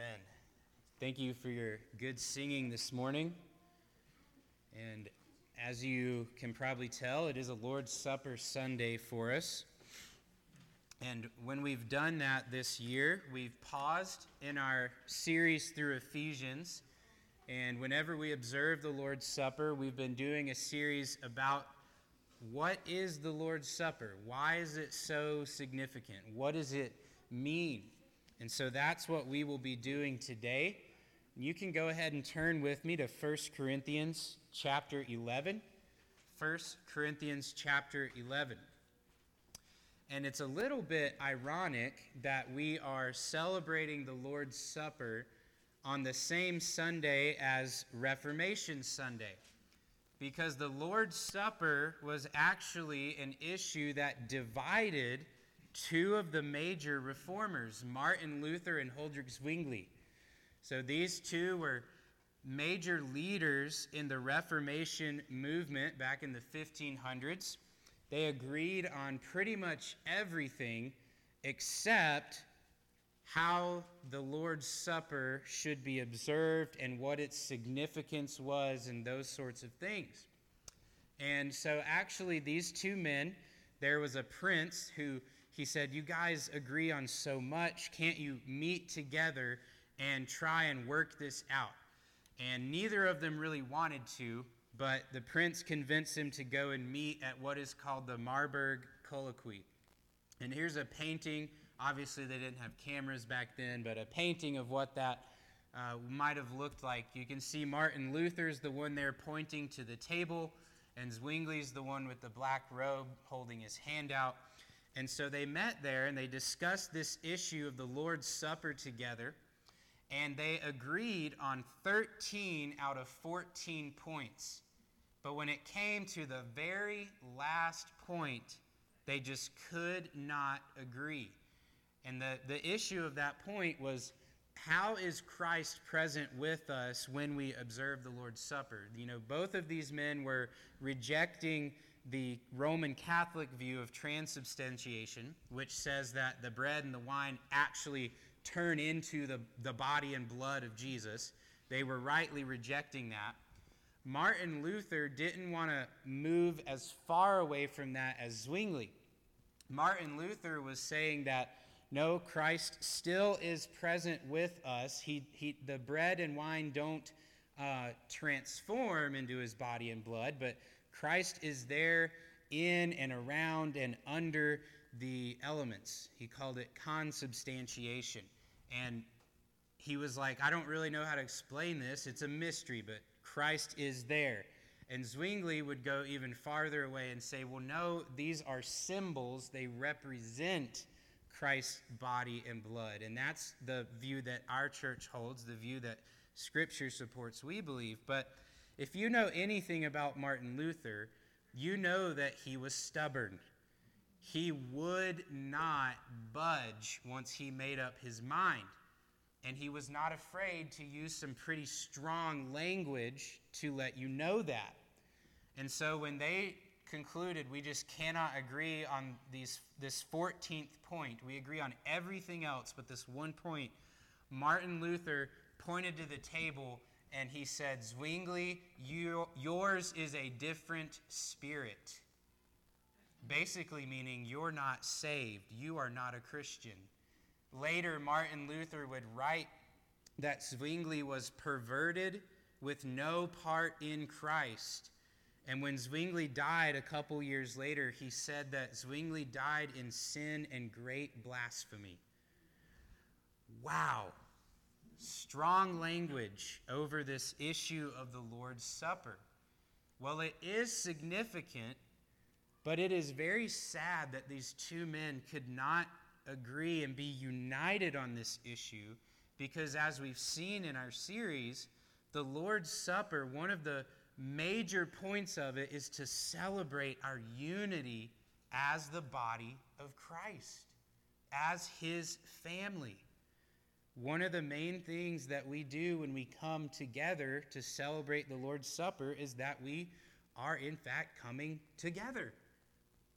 Amen. Thank you for your good singing this morning. And as you can probably tell, it is a Lord's Supper Sunday for us. And when we've done that this year, we've paused in our series through Ephesians. And whenever we observe the Lord's Supper, we've been doing a series about what is the Lord's Supper? Why is it so significant? What does it mean? And so that's what we will be doing today. You can go ahead and turn with me to 1 Corinthians chapter 11. 1 Corinthians chapter 11. And it's a little bit ironic that we are celebrating the Lord's Supper on the same Sunday as Reformation Sunday. Because the Lord's Supper was actually an issue that divided two of the major reformers, Martin Luther and Huldrych Zwingli. So these two were major leaders in the Reformation movement back in the 1500s. They agreed on pretty much everything except how the Lord's Supper should be observed and what its significance was and those sorts of things. And so, actually, these two men, there was a prince who he said, You guys agree on so much. Can't you meet together and try and work this out? And neither of them really wanted to, but the prince convinced him to go and meet at what is called the Marburg Colloquy. And here's a painting. Obviously, they didn't have cameras back then, but a painting of what that uh, might have looked like. You can see Martin Luther's the one there pointing to the table, and Zwingli's the one with the black robe holding his hand out. And so they met there and they discussed this issue of the Lord's Supper together. And they agreed on 13 out of 14 points. But when it came to the very last point, they just could not agree. And the, the issue of that point was how is Christ present with us when we observe the Lord's Supper? You know, both of these men were rejecting the Roman Catholic view of transubstantiation, which says that the bread and the wine actually turn into the, the body and blood of Jesus. They were rightly rejecting that. Martin Luther didn't want to move as far away from that as Zwingli. Martin Luther was saying that no, Christ still is present with us. He, he, the bread and wine don't uh, transform into his body and blood, but Christ is there in and around and under the elements. He called it consubstantiation. And he was like, I don't really know how to explain this. It's a mystery, but Christ is there. And Zwingli would go even farther away and say, well, no, these are symbols. They represent Christ's body and blood. And that's the view that our church holds, the view that Scripture supports, we believe. But if you know anything about Martin Luther, you know that he was stubborn. He would not budge once he made up his mind. And he was not afraid to use some pretty strong language to let you know that. And so when they concluded we just cannot agree on these, this 14th point, we agree on everything else but this one point, Martin Luther pointed to the table and he said, Zwingli, you, yours is a different spirit. Basically, meaning you're not saved, you are not a Christian. Later, Martin Luther would write that Zwingli was perverted with no part in Christ. And when Zwingli died a couple years later, he said that Zwingli died in sin and great blasphemy. Wow strong language over this issue of the Lord's Supper. Well, it is significant, but it is very sad that these two men could not agree and be united on this issue because, as we've seen in our series, the Lord's Supper, one of the major points of it is to celebrate our unity as the body of Christ, as his family. One of the main things that we do when we come together to celebrate the Lord's Supper is that we are, in fact, coming together.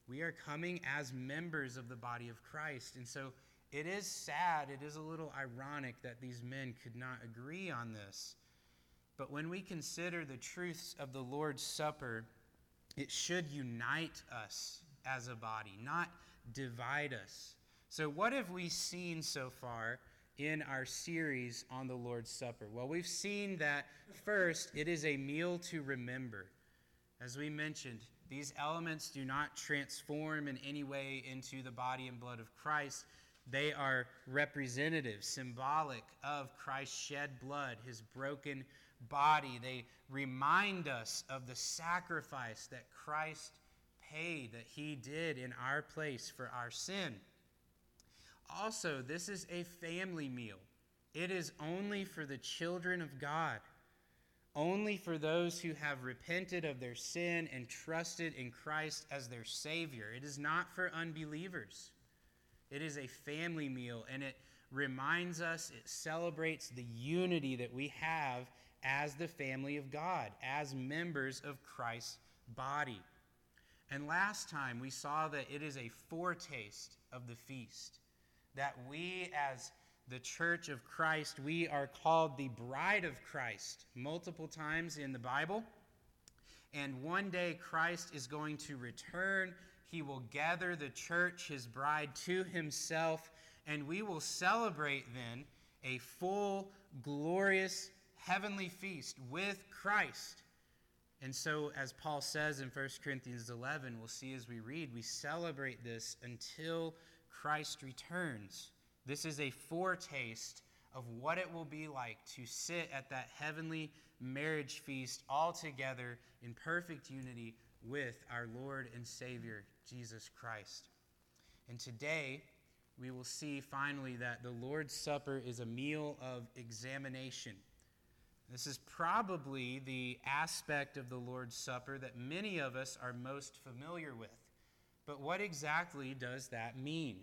We are coming as members of the body of Christ. And so it is sad, it is a little ironic that these men could not agree on this. But when we consider the truths of the Lord's Supper, it should unite us as a body, not divide us. So, what have we seen so far in our series on the Lord's Supper? Well, we've seen that first, it is a meal to remember. As we mentioned, these elements do not transform in any way into the body and blood of Christ. They are representative, symbolic of Christ's shed blood, his broken body. They remind us of the sacrifice that Christ paid, that he did in our place for our sin. Also, this is a family meal. It is only for the children of God, only for those who have repented of their sin and trusted in Christ as their Savior. It is not for unbelievers. It is a family meal, and it reminds us, it celebrates the unity that we have as the family of God, as members of Christ's body. And last time we saw that it is a foretaste of the feast, that we as the church of Christ, we are called the bride of Christ multiple times in the Bible. And one day Christ is going to return he will gather the church, his bride, to himself, and we will celebrate then a full, glorious, heavenly feast with Christ. And so, as Paul says in 1 Corinthians 11, we'll see as we read, we celebrate this until Christ returns. This is a foretaste of what it will be like to sit at that heavenly marriage feast all together in perfect unity with our Lord and Savior, Jesus Christ. And today, we will see finally that the Lord's Supper is a meal of examination. This is probably the aspect of the Lord's Supper that many of us are most familiar with. But what exactly does that mean?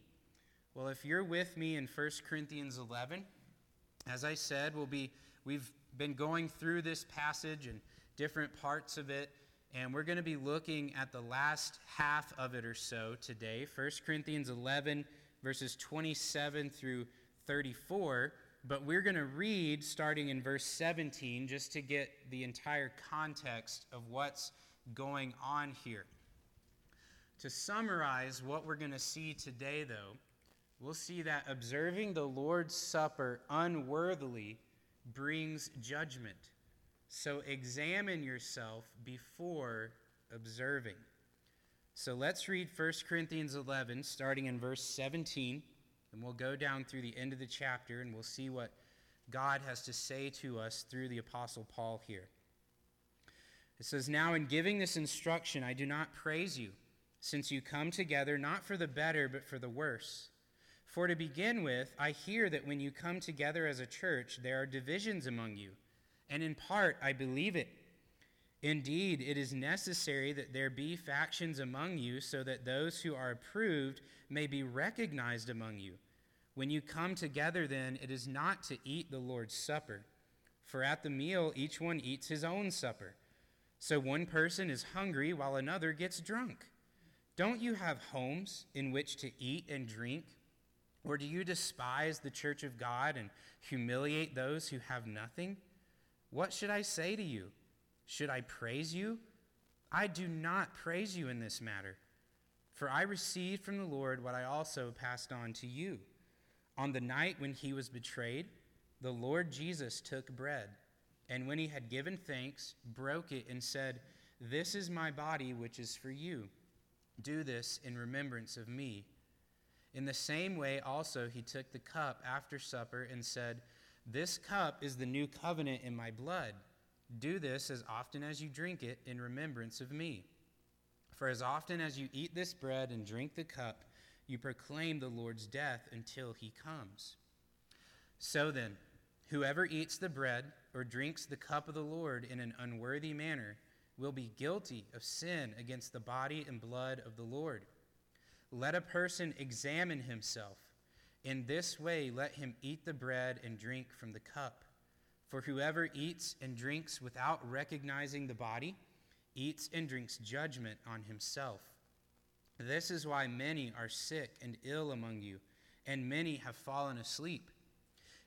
Well, if you're with me in 1 Corinthians 11, as I said, we'll be, we've been going through this passage and different parts of it and we're going to be looking at the last half of it or so today 1 Corinthians 11, verses 27 through 34. But we're going to read starting in verse 17 just to get the entire context of what's going on here. To summarize what we're going to see today, though, we'll see that observing the Lord's Supper unworthily brings judgment. So examine yourself before observing. So let's read 1 Corinthians 11, starting in verse 17, and we'll go down through the end of the chapter and we'll see what God has to say to us through the Apostle Paul here. It says, Now in giving this instruction, I do not praise you, since you come together not for the better, but for the worse. For to begin with, I hear that when you come together as a church, there are divisions among you and in part I believe it. Indeed, it is necessary that there be factions among you, so that those who are approved may be recognized among you. When you come together, then, it is not to eat the Lord's Supper. For at the meal, each one eats his own supper. So one person is hungry while another gets drunk. Don't you have homes in which to eat and drink? Or do you despise the church of God and humiliate those who have nothing? What should I say to you? Should I praise you? I do not praise you in this matter. For I received from the Lord what I also passed on to you. On the night when he was betrayed, the Lord Jesus took bread, and when he had given thanks, broke it and said, This is my body, which is for you. Do this in remembrance of me. In the same way, also, he took the cup after supper and said, this cup is the new covenant in my blood. Do this as often as you drink it in remembrance of me. For as often as you eat this bread and drink the cup, you proclaim the Lord's death until he comes. So then, whoever eats the bread or drinks the cup of the Lord in an unworthy manner will be guilty of sin against the body and blood of the Lord. Let a person examine himself in this way, let him eat the bread and drink from the cup. For whoever eats and drinks without recognizing the body eats and drinks judgment on himself. This is why many are sick and ill among you, and many have fallen asleep.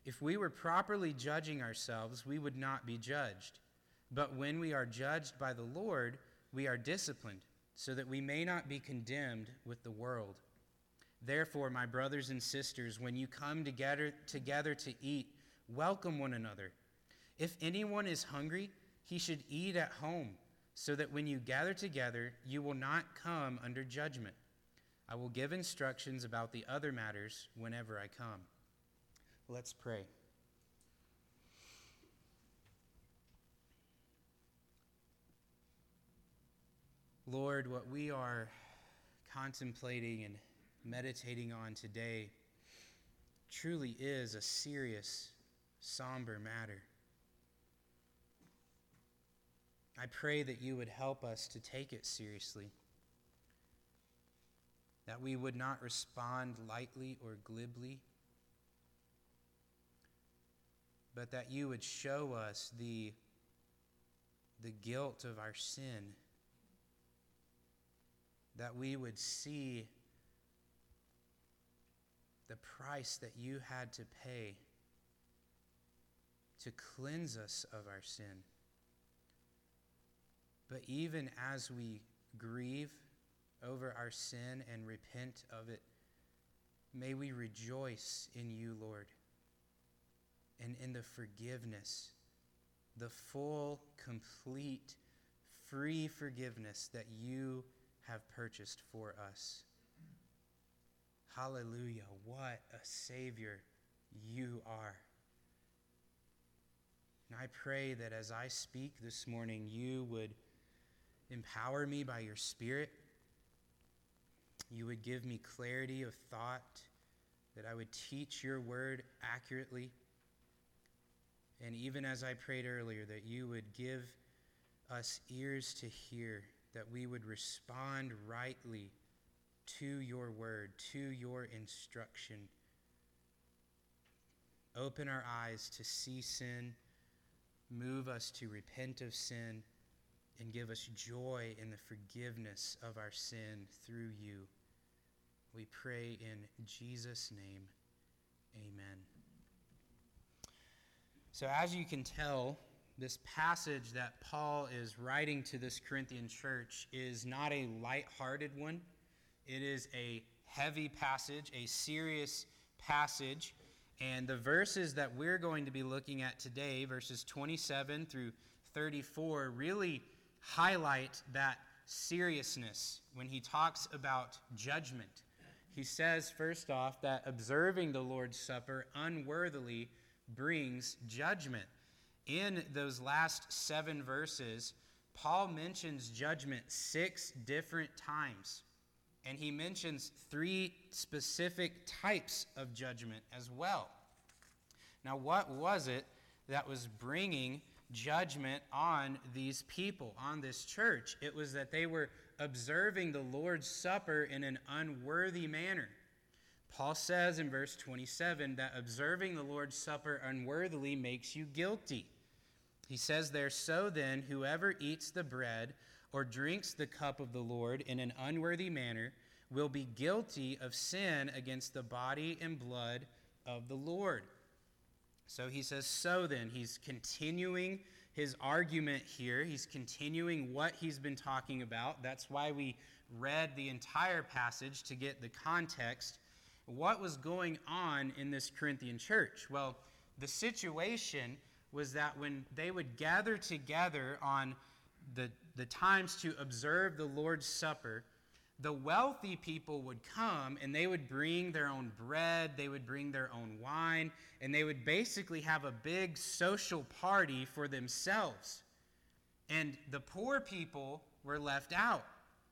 If we were properly judging ourselves, we would not be judged. But when we are judged by the Lord, we are disciplined, so that we may not be condemned with the world. Therefore, my brothers and sisters, when you come together, together to eat, welcome one another. If anyone is hungry, he should eat at home, so that when you gather together, you will not come under judgment. I will give instructions about the other matters whenever I come. Let's pray. Lord, what we are contemplating and meditating on today truly is a serious, somber matter. I pray that you would help us to take it seriously, that we would not respond lightly or glibly, but that you would show us the, the guilt of our sin, that we would see the price that you had to pay to cleanse us of our sin. But even as we grieve over our sin and repent of it, may we rejoice in you, Lord, and in the forgiveness, the full, complete, free forgiveness that you have purchased for us. Hallelujah. What a Savior you are. And I pray that as I speak this morning, you would empower me by your Spirit. You would give me clarity of thought, that I would teach your word accurately. And even as I prayed earlier, that you would give us ears to hear, that we would respond rightly to your word, to your instruction. Open our eyes to see sin, move us to repent of sin, and give us joy in the forgiveness of our sin through you. We pray in Jesus' name. Amen. So, as you can tell, this passage that Paul is writing to this Corinthian church is not a light-hearted one. It is a heavy passage, a serious passage. And the verses that we're going to be looking at today, verses 27 through 34, really highlight that seriousness when he talks about judgment. He says, first off, that observing the Lord's Supper unworthily brings judgment. In those last seven verses, Paul mentions judgment six different times. And he mentions three specific types of judgment as well. Now, what was it that was bringing judgment on these people, on this church? It was that they were observing the Lord's Supper in an unworthy manner. Paul says in verse 27 that observing the Lord's Supper unworthily makes you guilty. He says there, So then, whoever eats the bread or drinks the cup of the Lord in an unworthy manner will be guilty of sin against the body and blood of the Lord. So he says, so then, he's continuing his argument here. He's continuing what he's been talking about. That's why we read the entire passage to get the context. What was going on in this Corinthian church? Well, the situation was that when they would gather together on the, the times to observe the Lord's Supper, the wealthy people would come and they would bring their own bread, they would bring their own wine, and they would basically have a big social party for themselves. And the poor people were left out.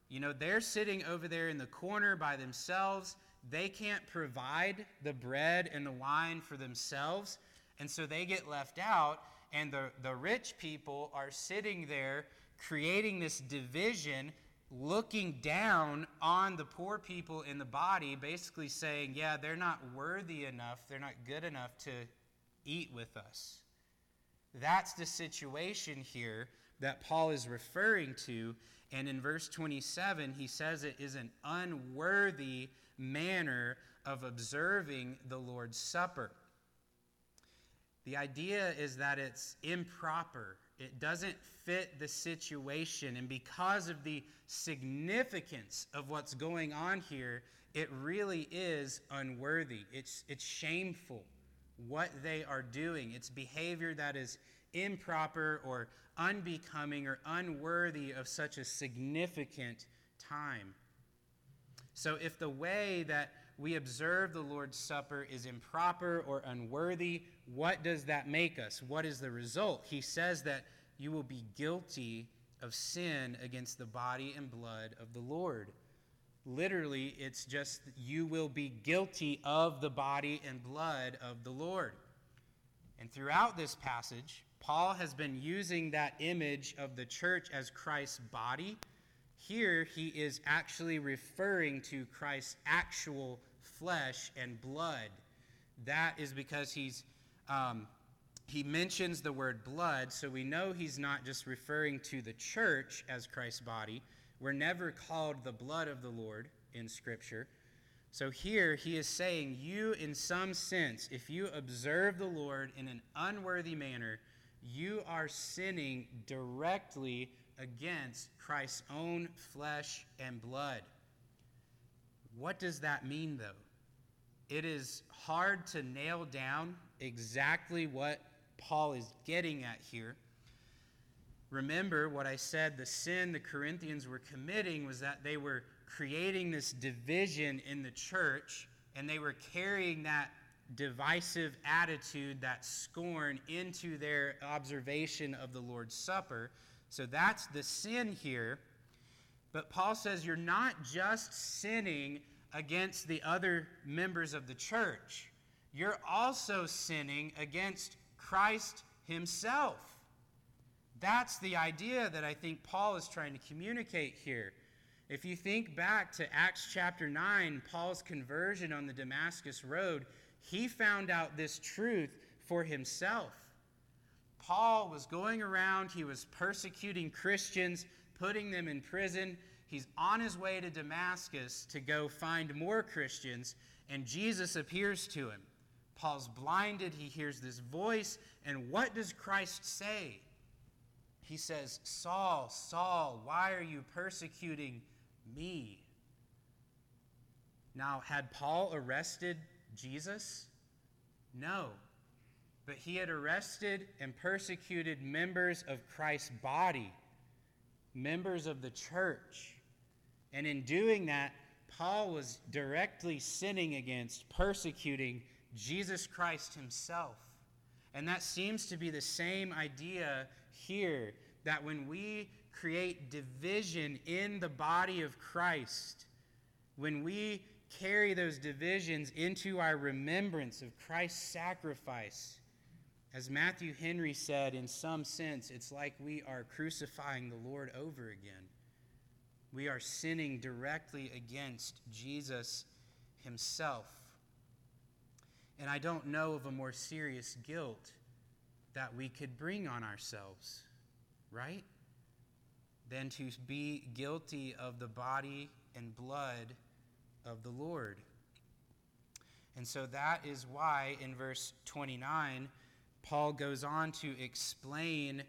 You know, they're sitting over there in the corner by themselves. They can't provide the bread and the wine for themselves. And so they get left out. And the, the rich people are sitting there creating this division looking down on the poor people in the body, basically saying, yeah, they're not worthy enough, they're not good enough to eat with us. That's the situation here that Paul is referring to. And in verse 27, he says it is an unworthy manner of observing the Lord's Supper. The idea is that it's improper, it doesn't fit the situation, and because of the significance of what's going on here, it really is unworthy. It's, it's shameful what they are doing. It's behavior that is improper or unbecoming or unworthy of such a significant time. So, if the way that we observe the Lord's Supper is improper or unworthy, what does that make us? What is the result? He says that you will be guilty of sin against the body and blood of the Lord. Literally, it's just you will be guilty of the body and blood of the Lord. And throughout this passage, Paul has been using that image of the church as Christ's body. Here, he is actually referring to Christ's actual flesh and blood. That is because he's um, he mentions the word blood, so we know he's not just referring to the church as Christ's body. We're never called the blood of the Lord in Scripture. So here he is saying, You, in some sense, if you observe the Lord in an unworthy manner, you are sinning directly against Christ's own flesh and blood. What does that mean, though? It is hard to nail down exactly what Paul is getting at here. Remember what I said the sin the Corinthians were committing was that they were creating this division in the church and they were carrying that divisive attitude, that scorn, into their observation of the Lord's Supper. So that's the sin here. But Paul says you're not just sinning against the other members of the church, you're also sinning against Christ Himself. That's the idea that I think Paul is trying to communicate here. If you think back to Acts chapter 9, Paul's conversion on the Damascus Road, he found out this truth for himself. Paul was going around, he was persecuting Christians, putting them in prison. He's on his way to Damascus to go find more Christians, and Jesus appears to him. Paul's blinded, he hears this voice, and what does Christ say? He says, Saul, Saul, why are you persecuting me? Now, had Paul arrested Jesus? No. But he had arrested and persecuted members of Christ's body, members of the church. And in doing that, Paul was directly sinning against, persecuting Jesus Christ himself. And that seems to be the same idea here that when we create division in the body of Christ, when we carry those divisions into our remembrance of Christ's sacrifice. As Matthew Henry said, in some sense, it's like we are crucifying the Lord over again. We are sinning directly against Jesus himself. And I don't know of a more serious guilt that we could bring on ourselves, right? Than to be guilty of the body and blood of the Lord. And so that is why in verse 29, Paul goes on to explain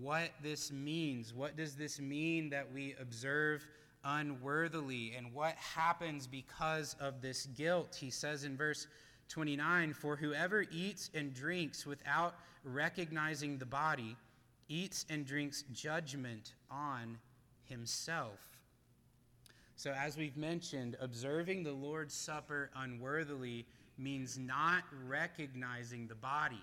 what this means. What does this mean that we observe unworthily? And what happens because of this guilt? He says in verse 29 For whoever eats and drinks without recognizing the body eats and drinks judgment on himself. So, as we've mentioned, observing the Lord's Supper unworthily means not recognizing the body.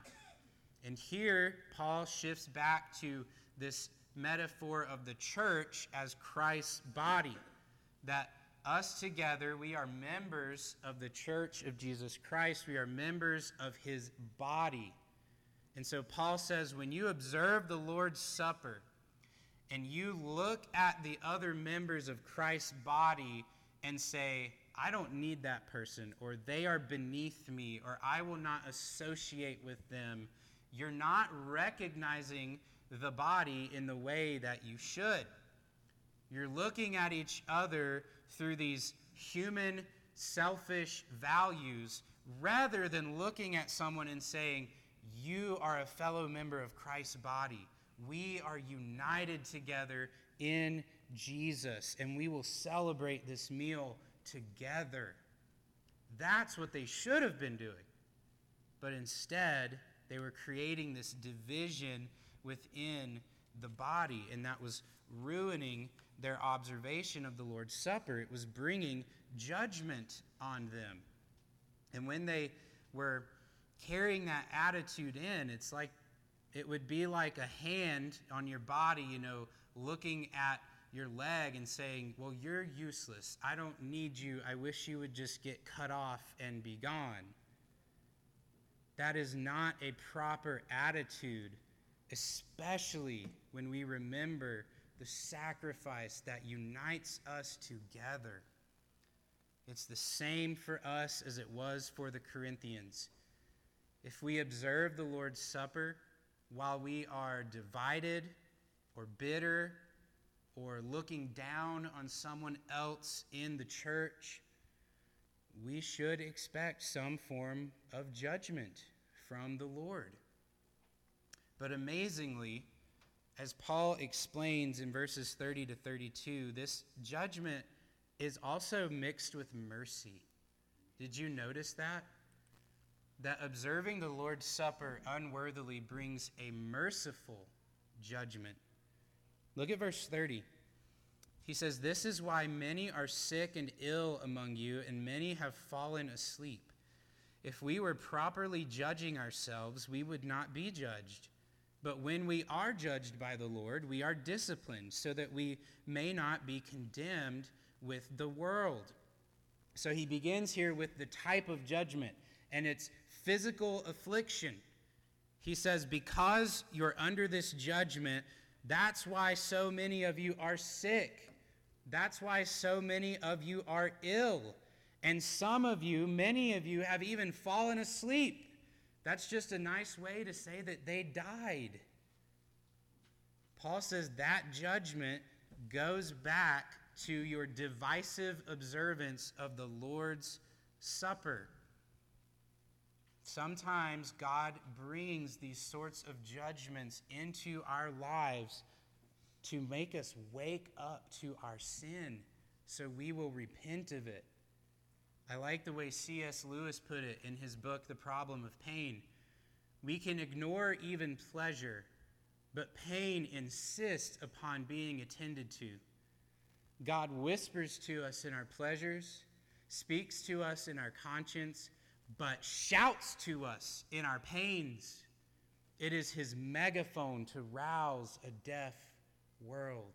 And here, Paul shifts back to this metaphor of the church as Christ's body. That us together, we are members of the church of Jesus Christ, we are members of his body. And so Paul says, when you observe the Lord's Supper, and you look at the other members of Christ's body and say, I don't need that person, or they are beneath me, or I will not associate with them, you're not recognizing the body in the way that you should. You're looking at each other through these human selfish values rather than looking at someone and saying, You are a fellow member of Christ's body. We are united together in Jesus, and we will celebrate this meal together. That's what they should have been doing. But instead, they were creating this division within the body, and that was ruining their observation of the Lord's Supper. It was bringing judgment on them. And when they were carrying that attitude in, it's like it would be like a hand on your body, you know, looking at your leg and saying, Well, you're useless. I don't need you. I wish you would just get cut off and be gone. That is not a proper attitude, especially when we remember the sacrifice that unites us together. It's the same for us as it was for the Corinthians. If we observe the Lord's Supper while we are divided or bitter or looking down on someone else in the church, we should expect some form of judgment from the Lord. But amazingly, as Paul explains in verses 30 to 32, this judgment is also mixed with mercy. Did you notice that? That observing the Lord's Supper unworthily brings a merciful judgment. Look at verse 30. He says, This is why many are sick and ill among you, and many have fallen asleep. If we were properly judging ourselves, we would not be judged. But when we are judged by the Lord, we are disciplined, so that we may not be condemned with the world. So he begins here with the type of judgment, and it's physical affliction. He says, Because you're under this judgment, that's why so many of you are sick. That's why so many of you are ill. And some of you, many of you, have even fallen asleep. That's just a nice way to say that they died. Paul says that judgment goes back to your divisive observance of the Lord's Supper. Sometimes God brings these sorts of judgments into our lives to make us wake up to our sin so we will repent of it. I like the way C.S. Lewis put it in his book, The Problem of Pain. We can ignore even pleasure, but pain insists upon being attended to. God whispers to us in our pleasures, speaks to us in our conscience, but shouts to us in our pains. It is his megaphone to rouse a deaf world.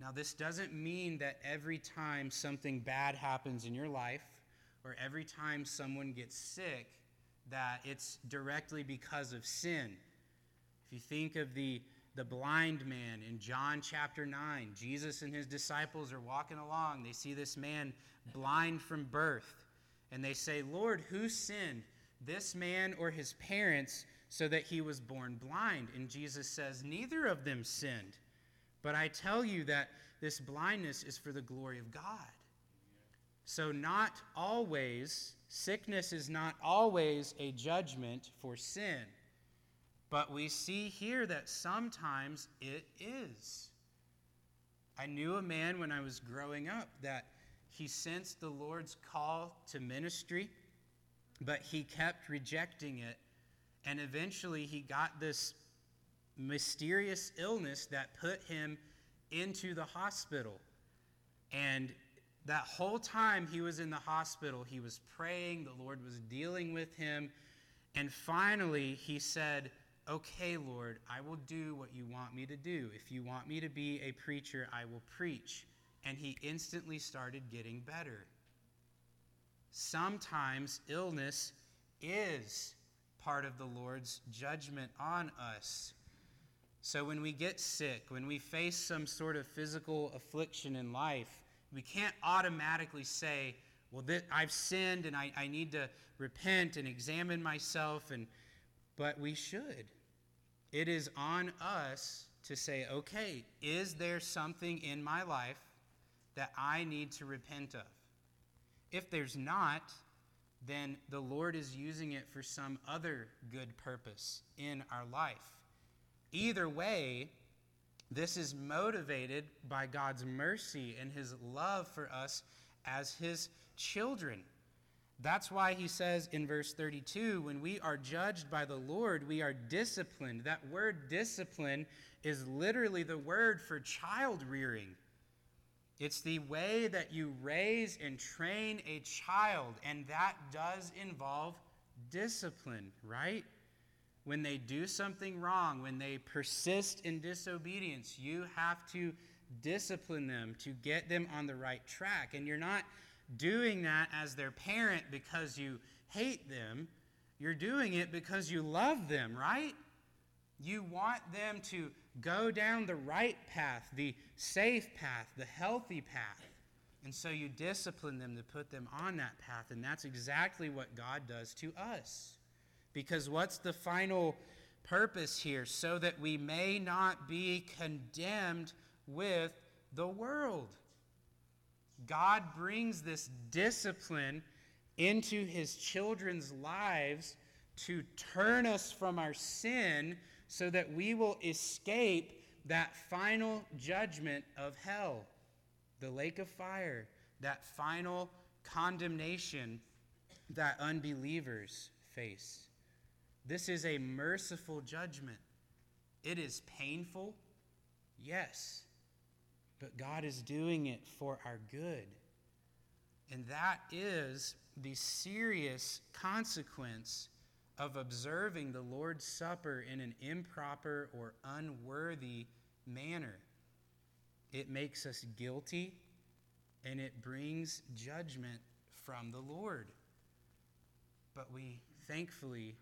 Now, this doesn't mean that every time something bad happens in your life or every time someone gets sick, that it's directly because of sin. If you think of the the blind man in John chapter 9. Jesus and his disciples are walking along. They see this man blind from birth. And they say, Lord, who sinned, this man or his parents, so that he was born blind? And Jesus says, Neither of them sinned. But I tell you that this blindness is for the glory of God. So, not always, sickness is not always a judgment for sin. But we see here that sometimes it is. I knew a man when I was growing up that he sensed the Lord's call to ministry, but he kept rejecting it. And eventually he got this mysterious illness that put him into the hospital. And that whole time he was in the hospital, he was praying, the Lord was dealing with him. And finally, he said, Okay, Lord, I will do what you want me to do. If you want me to be a preacher, I will preach. And he instantly started getting better. Sometimes illness is part of the Lord's judgment on us. So when we get sick, when we face some sort of physical affliction in life, we can't automatically say, well, I've sinned and I, I need to repent and examine myself, and, but we should. It is on us to say, okay, is there something in my life that I need to repent of? If there's not, then the Lord is using it for some other good purpose in our life. Either way, this is motivated by God's mercy and his love for us as his children. That's why he says in verse 32 when we are judged by the Lord, we are disciplined. That word discipline is literally the word for child rearing. It's the way that you raise and train a child, and that does involve discipline, right? When they do something wrong, when they persist in disobedience, you have to discipline them to get them on the right track. And you're not doing that as their parent because you hate them, you're doing it because you love them, right? You want them to go down the right path, the safe path, the healthy path. And so you discipline them to put them on that path. And that's exactly what God does to us. Because what's the final purpose here? So that we may not be condemned with the world. God brings this discipline into his children's lives to turn us from our sin so that we will escape that final judgment of hell, the lake of fire, that final condemnation that unbelievers face. This is a merciful judgment. It is painful, yes, but God is doing it for our good. And that is the serious consequence of observing the Lord's Supper in an improper or unworthy manner. It makes us guilty and it brings judgment from the Lord. But we thankfully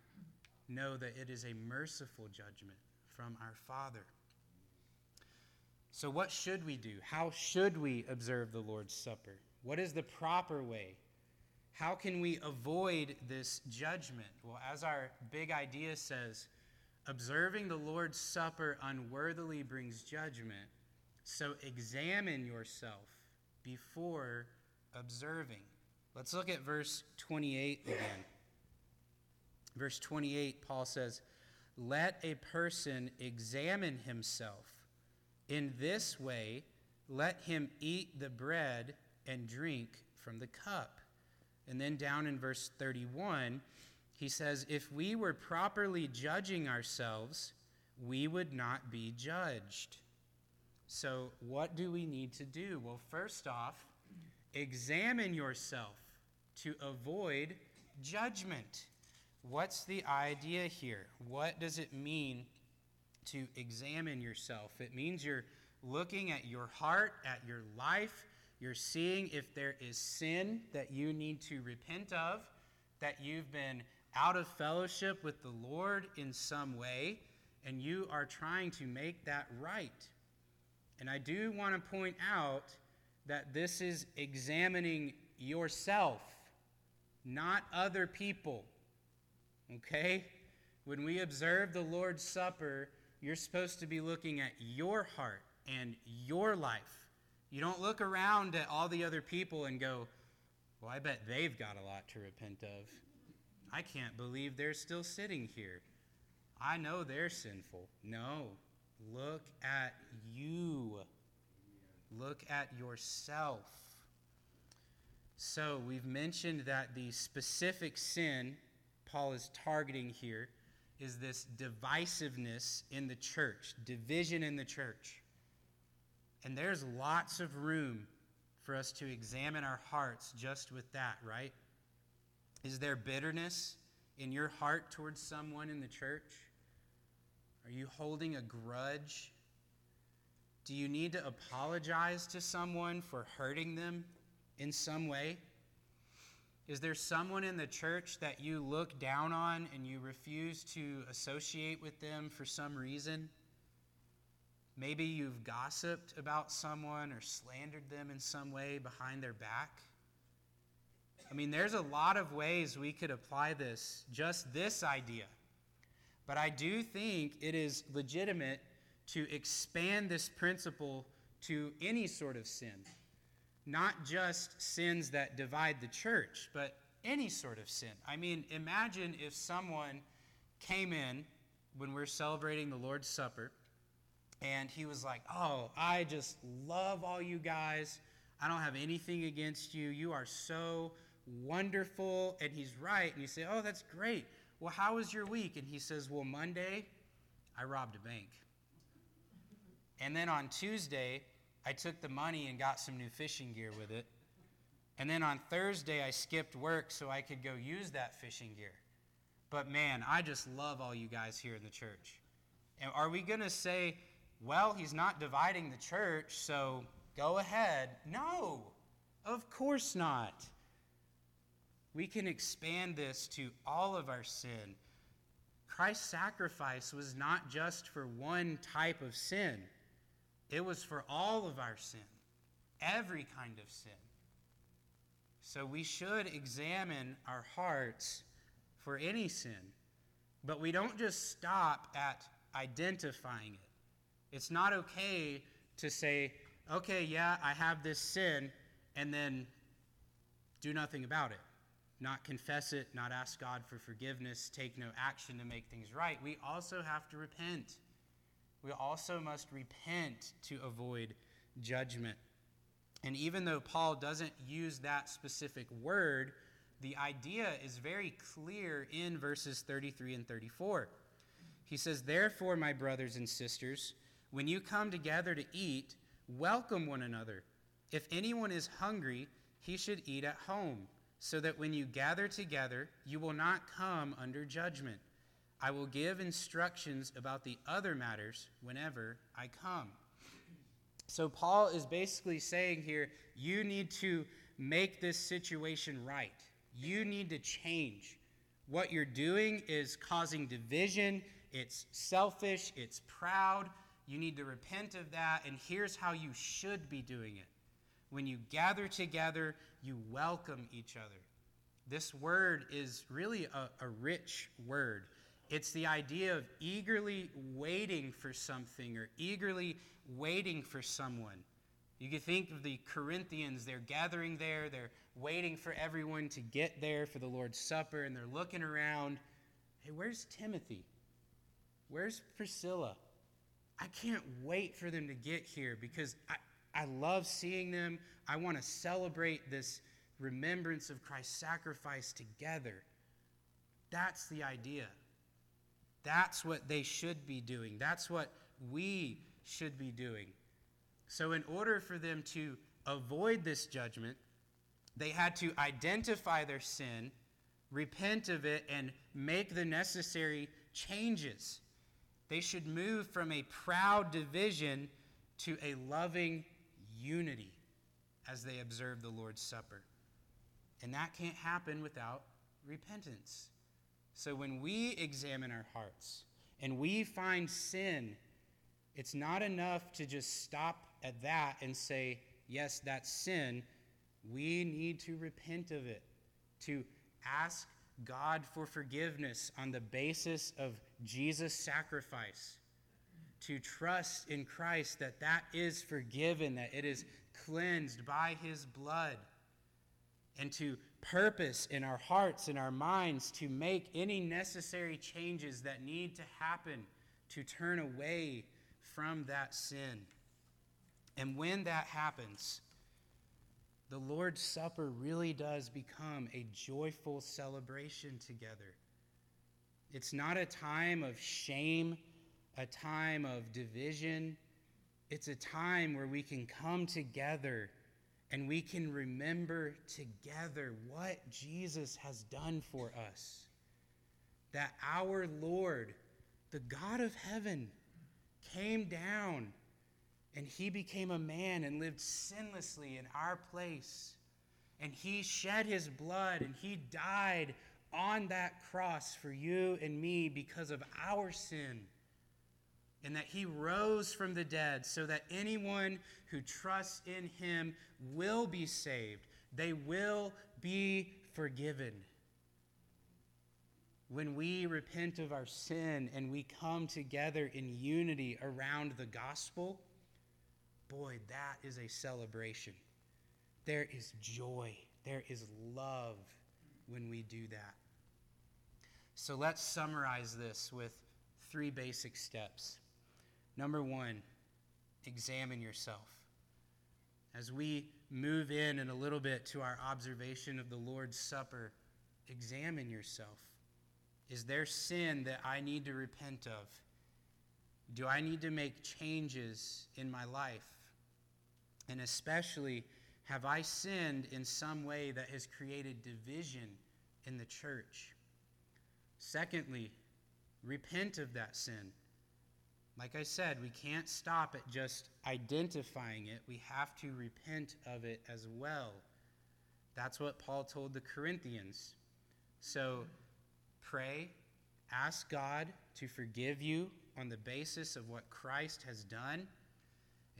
know that it is a merciful judgment from our Father. So, what should we do? How should we observe the Lord's Supper? What is the proper way? How can we avoid this judgment? Well, as our big idea says, observing the Lord's Supper unworthily brings judgment. So, examine yourself before observing. Let's look at verse 28 again. Verse 28, Paul says, Let a person examine himself in this way, let him eat the bread and drink from the cup. And then down in verse 31, he says, If we were properly judging ourselves, we would not be judged. So, what do we need to do? Well, first off, examine yourself to avoid judgment. What's the idea here? What does it mean to examine yourself. It means you're looking at your heart, at your life. You're seeing if there is sin that you need to repent of, that you've been out of fellowship with the Lord in some way, and you are trying to make that right. And I do want to point out that this is examining yourself, not other people. Okay? When we observe the Lord's Supper, you're supposed to be looking at your heart and your life. You don't look around at all the other people and go, well, I bet they've got a lot to repent of. I can't believe they're still sitting here. I know they're sinful. No, look at you. Look at yourself. So, we've mentioned that the specific sin Paul is targeting here is this divisiveness in the church, division in the church. And there's lots of room for us to examine our hearts just with that, right? Is there bitterness in your heart towards someone in the church? Are you holding a grudge? Do you need to apologize to someone for hurting them in some way? Is there someone in the church that you look down on and you refuse to associate with them for some reason? Maybe you've gossiped about someone or slandered them in some way behind their back. I mean, there's a lot of ways we could apply this, just this idea. But I do think it is legitimate to expand this principle to any sort of sin. Not just sins that divide the church, but any sort of sin. I mean, imagine if someone came in when we're celebrating the Lord's Supper and he was like, Oh, I just love all you guys. I don't have anything against you. You are so wonderful. And he's right. And you say, Oh, that's great. Well, how was your week? And he says, Well, Monday, I robbed a bank. And then on Tuesday, I took the money and got some new fishing gear with it. And then on Thursday, I skipped work so I could go use that fishing gear. But man, I just love all you guys here in the church. And are we going to say, well, he's not dividing the church, so go ahead? No, of course not. We can expand this to all of our sin. Christ's sacrifice was not just for one type of sin, it was for all of our sin, every kind of sin. So we should examine our hearts for any sin, but we don't just stop at identifying it. It's not okay to say, okay, yeah, I have this sin, and then do nothing about it. Not confess it, not ask God for forgiveness, take no action to make things right. We also have to repent. We also must repent to avoid judgment. And even though Paul doesn't use that specific word, the idea is very clear in verses 33 and 34. He says, Therefore, my brothers and sisters, when you come together to eat, welcome one another. If anyone is hungry, he should eat at home, so that when you gather together, you will not come under judgment. I will give instructions about the other matters whenever I come. So, Paul is basically saying here you need to make this situation right. You need to change. What you're doing is causing division, it's selfish, it's proud. You need to repent of that, and here's how you should be doing it. When you gather together, you welcome each other. This word is really a, a rich word. It's the idea of eagerly waiting for something or eagerly waiting for someone. You can think of the Corinthians, they're gathering there, they're waiting for everyone to get there for the Lord's Supper, and they're looking around. Hey, where's Timothy? Where's Priscilla? I can't wait for them to get here because I, I love seeing them. I want to celebrate this remembrance of Christ's sacrifice together. That's the idea. That's what they should be doing. That's what we should be doing. So, in order for them to avoid this judgment, they had to identify their sin, repent of it, and make the necessary changes. They should move from a proud division to a loving unity as they observe the Lord's Supper. And that can't happen without repentance. So when we examine our hearts and we find sin, it's not enough to just stop at that and say, yes, that's sin. We need to repent of it, to ask God for forgiveness on the basis of Jesus' sacrifice, to trust in Christ that that is forgiven, that it is cleansed by his blood, and to purpose in our hearts and our minds to make any necessary changes that need to happen to turn away from that sin. And when that happens, the Lord's Supper really does become a joyful celebration together. It's not a time of shame, a time of division. It's a time where we can come together and we can remember together what Jesus has done for us. That our Lord, the God of heaven, came down and he became a man and lived sinlessly in our place. And he shed his blood and he died on that cross for you and me because of our sin and that he rose from the dead so that anyone who trusts in him will be saved. They will be forgiven. When we repent of our sin and we come together in unity around the gospel, boy, that is a celebration. there is joy, there is love when we do that. So let's summarize this with three basic steps. Number one, examine yourself. As we move in in a little bit to our observation of the Lord's Supper, examine yourself. Is there sin that I need to repent of? Do I need to make changes in my life? And especially, have I sinned in some way that has created division in the church? Secondly, repent of that sin. Like I said, we can't stop at just identifying it, we have to repent of it as well. That's what Paul told the Corinthians. So pray, ask God to forgive you on the basis of what Christ has done.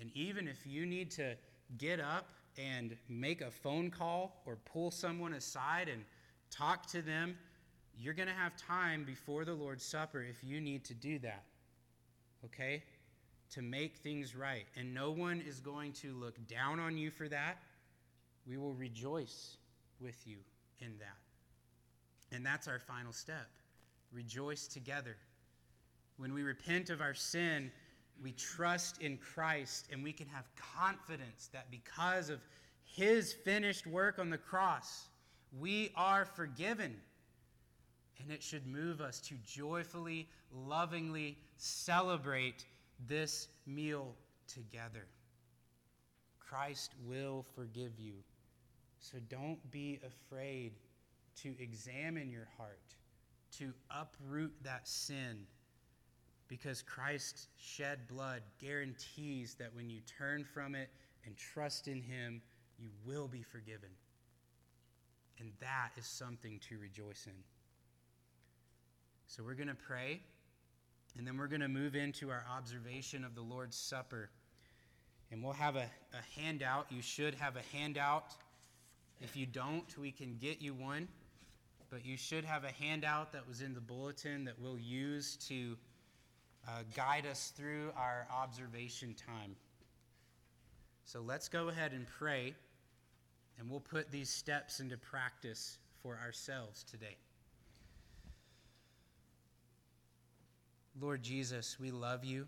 And even if you need to get up and make a phone call or pull someone aside and talk to them, you're going to have time before the Lord's Supper if you need to do that. Okay? To make things right. And no one is going to look down on you for that. We will rejoice with you in that. And that's our final step. Rejoice together. When we repent of our sin, we trust in Christ and we can have confidence that because of his finished work on the cross, we are forgiven. And it should move us to joyfully, lovingly celebrate this meal together. Christ will forgive you. So don't be afraid to examine your heart, to uproot that sin because Christ's shed blood guarantees that when you turn from it and trust in Him, you will be forgiven. And that is something to rejoice in. So we're going to pray, and then we're going to move into our observation of the Lord's Supper. And we'll have a, a handout. You should have a handout. If you don't, we can get you one. But you should have a handout that was in the bulletin that we'll use to uh, guide us through our observation time. So let's go ahead and pray, and we'll put these steps into practice for ourselves today. Lord Jesus, we love you.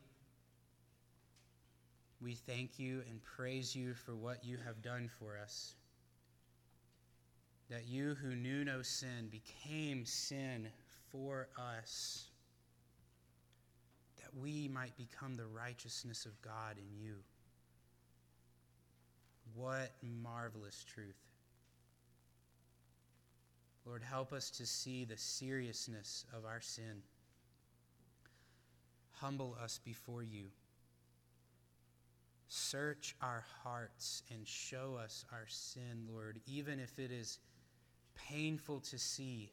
We thank you and praise you for what you have done for us. That you who knew no sin became sin for us that we might become the righteousness of God in you. What marvelous truth. Lord, help us to see the seriousness of our sin. Humble us before you. Search our hearts and show us our sin, Lord, even if it is painful to see.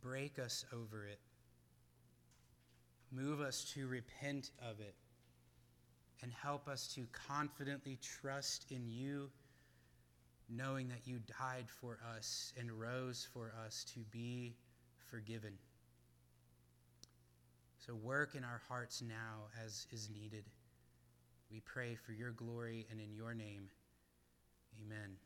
Break us over it. Move us to repent of it and help us to confidently trust in you, knowing that you died for us and rose for us to be forgiven. So work in our hearts now as is needed. We pray for your glory and in your name. Amen.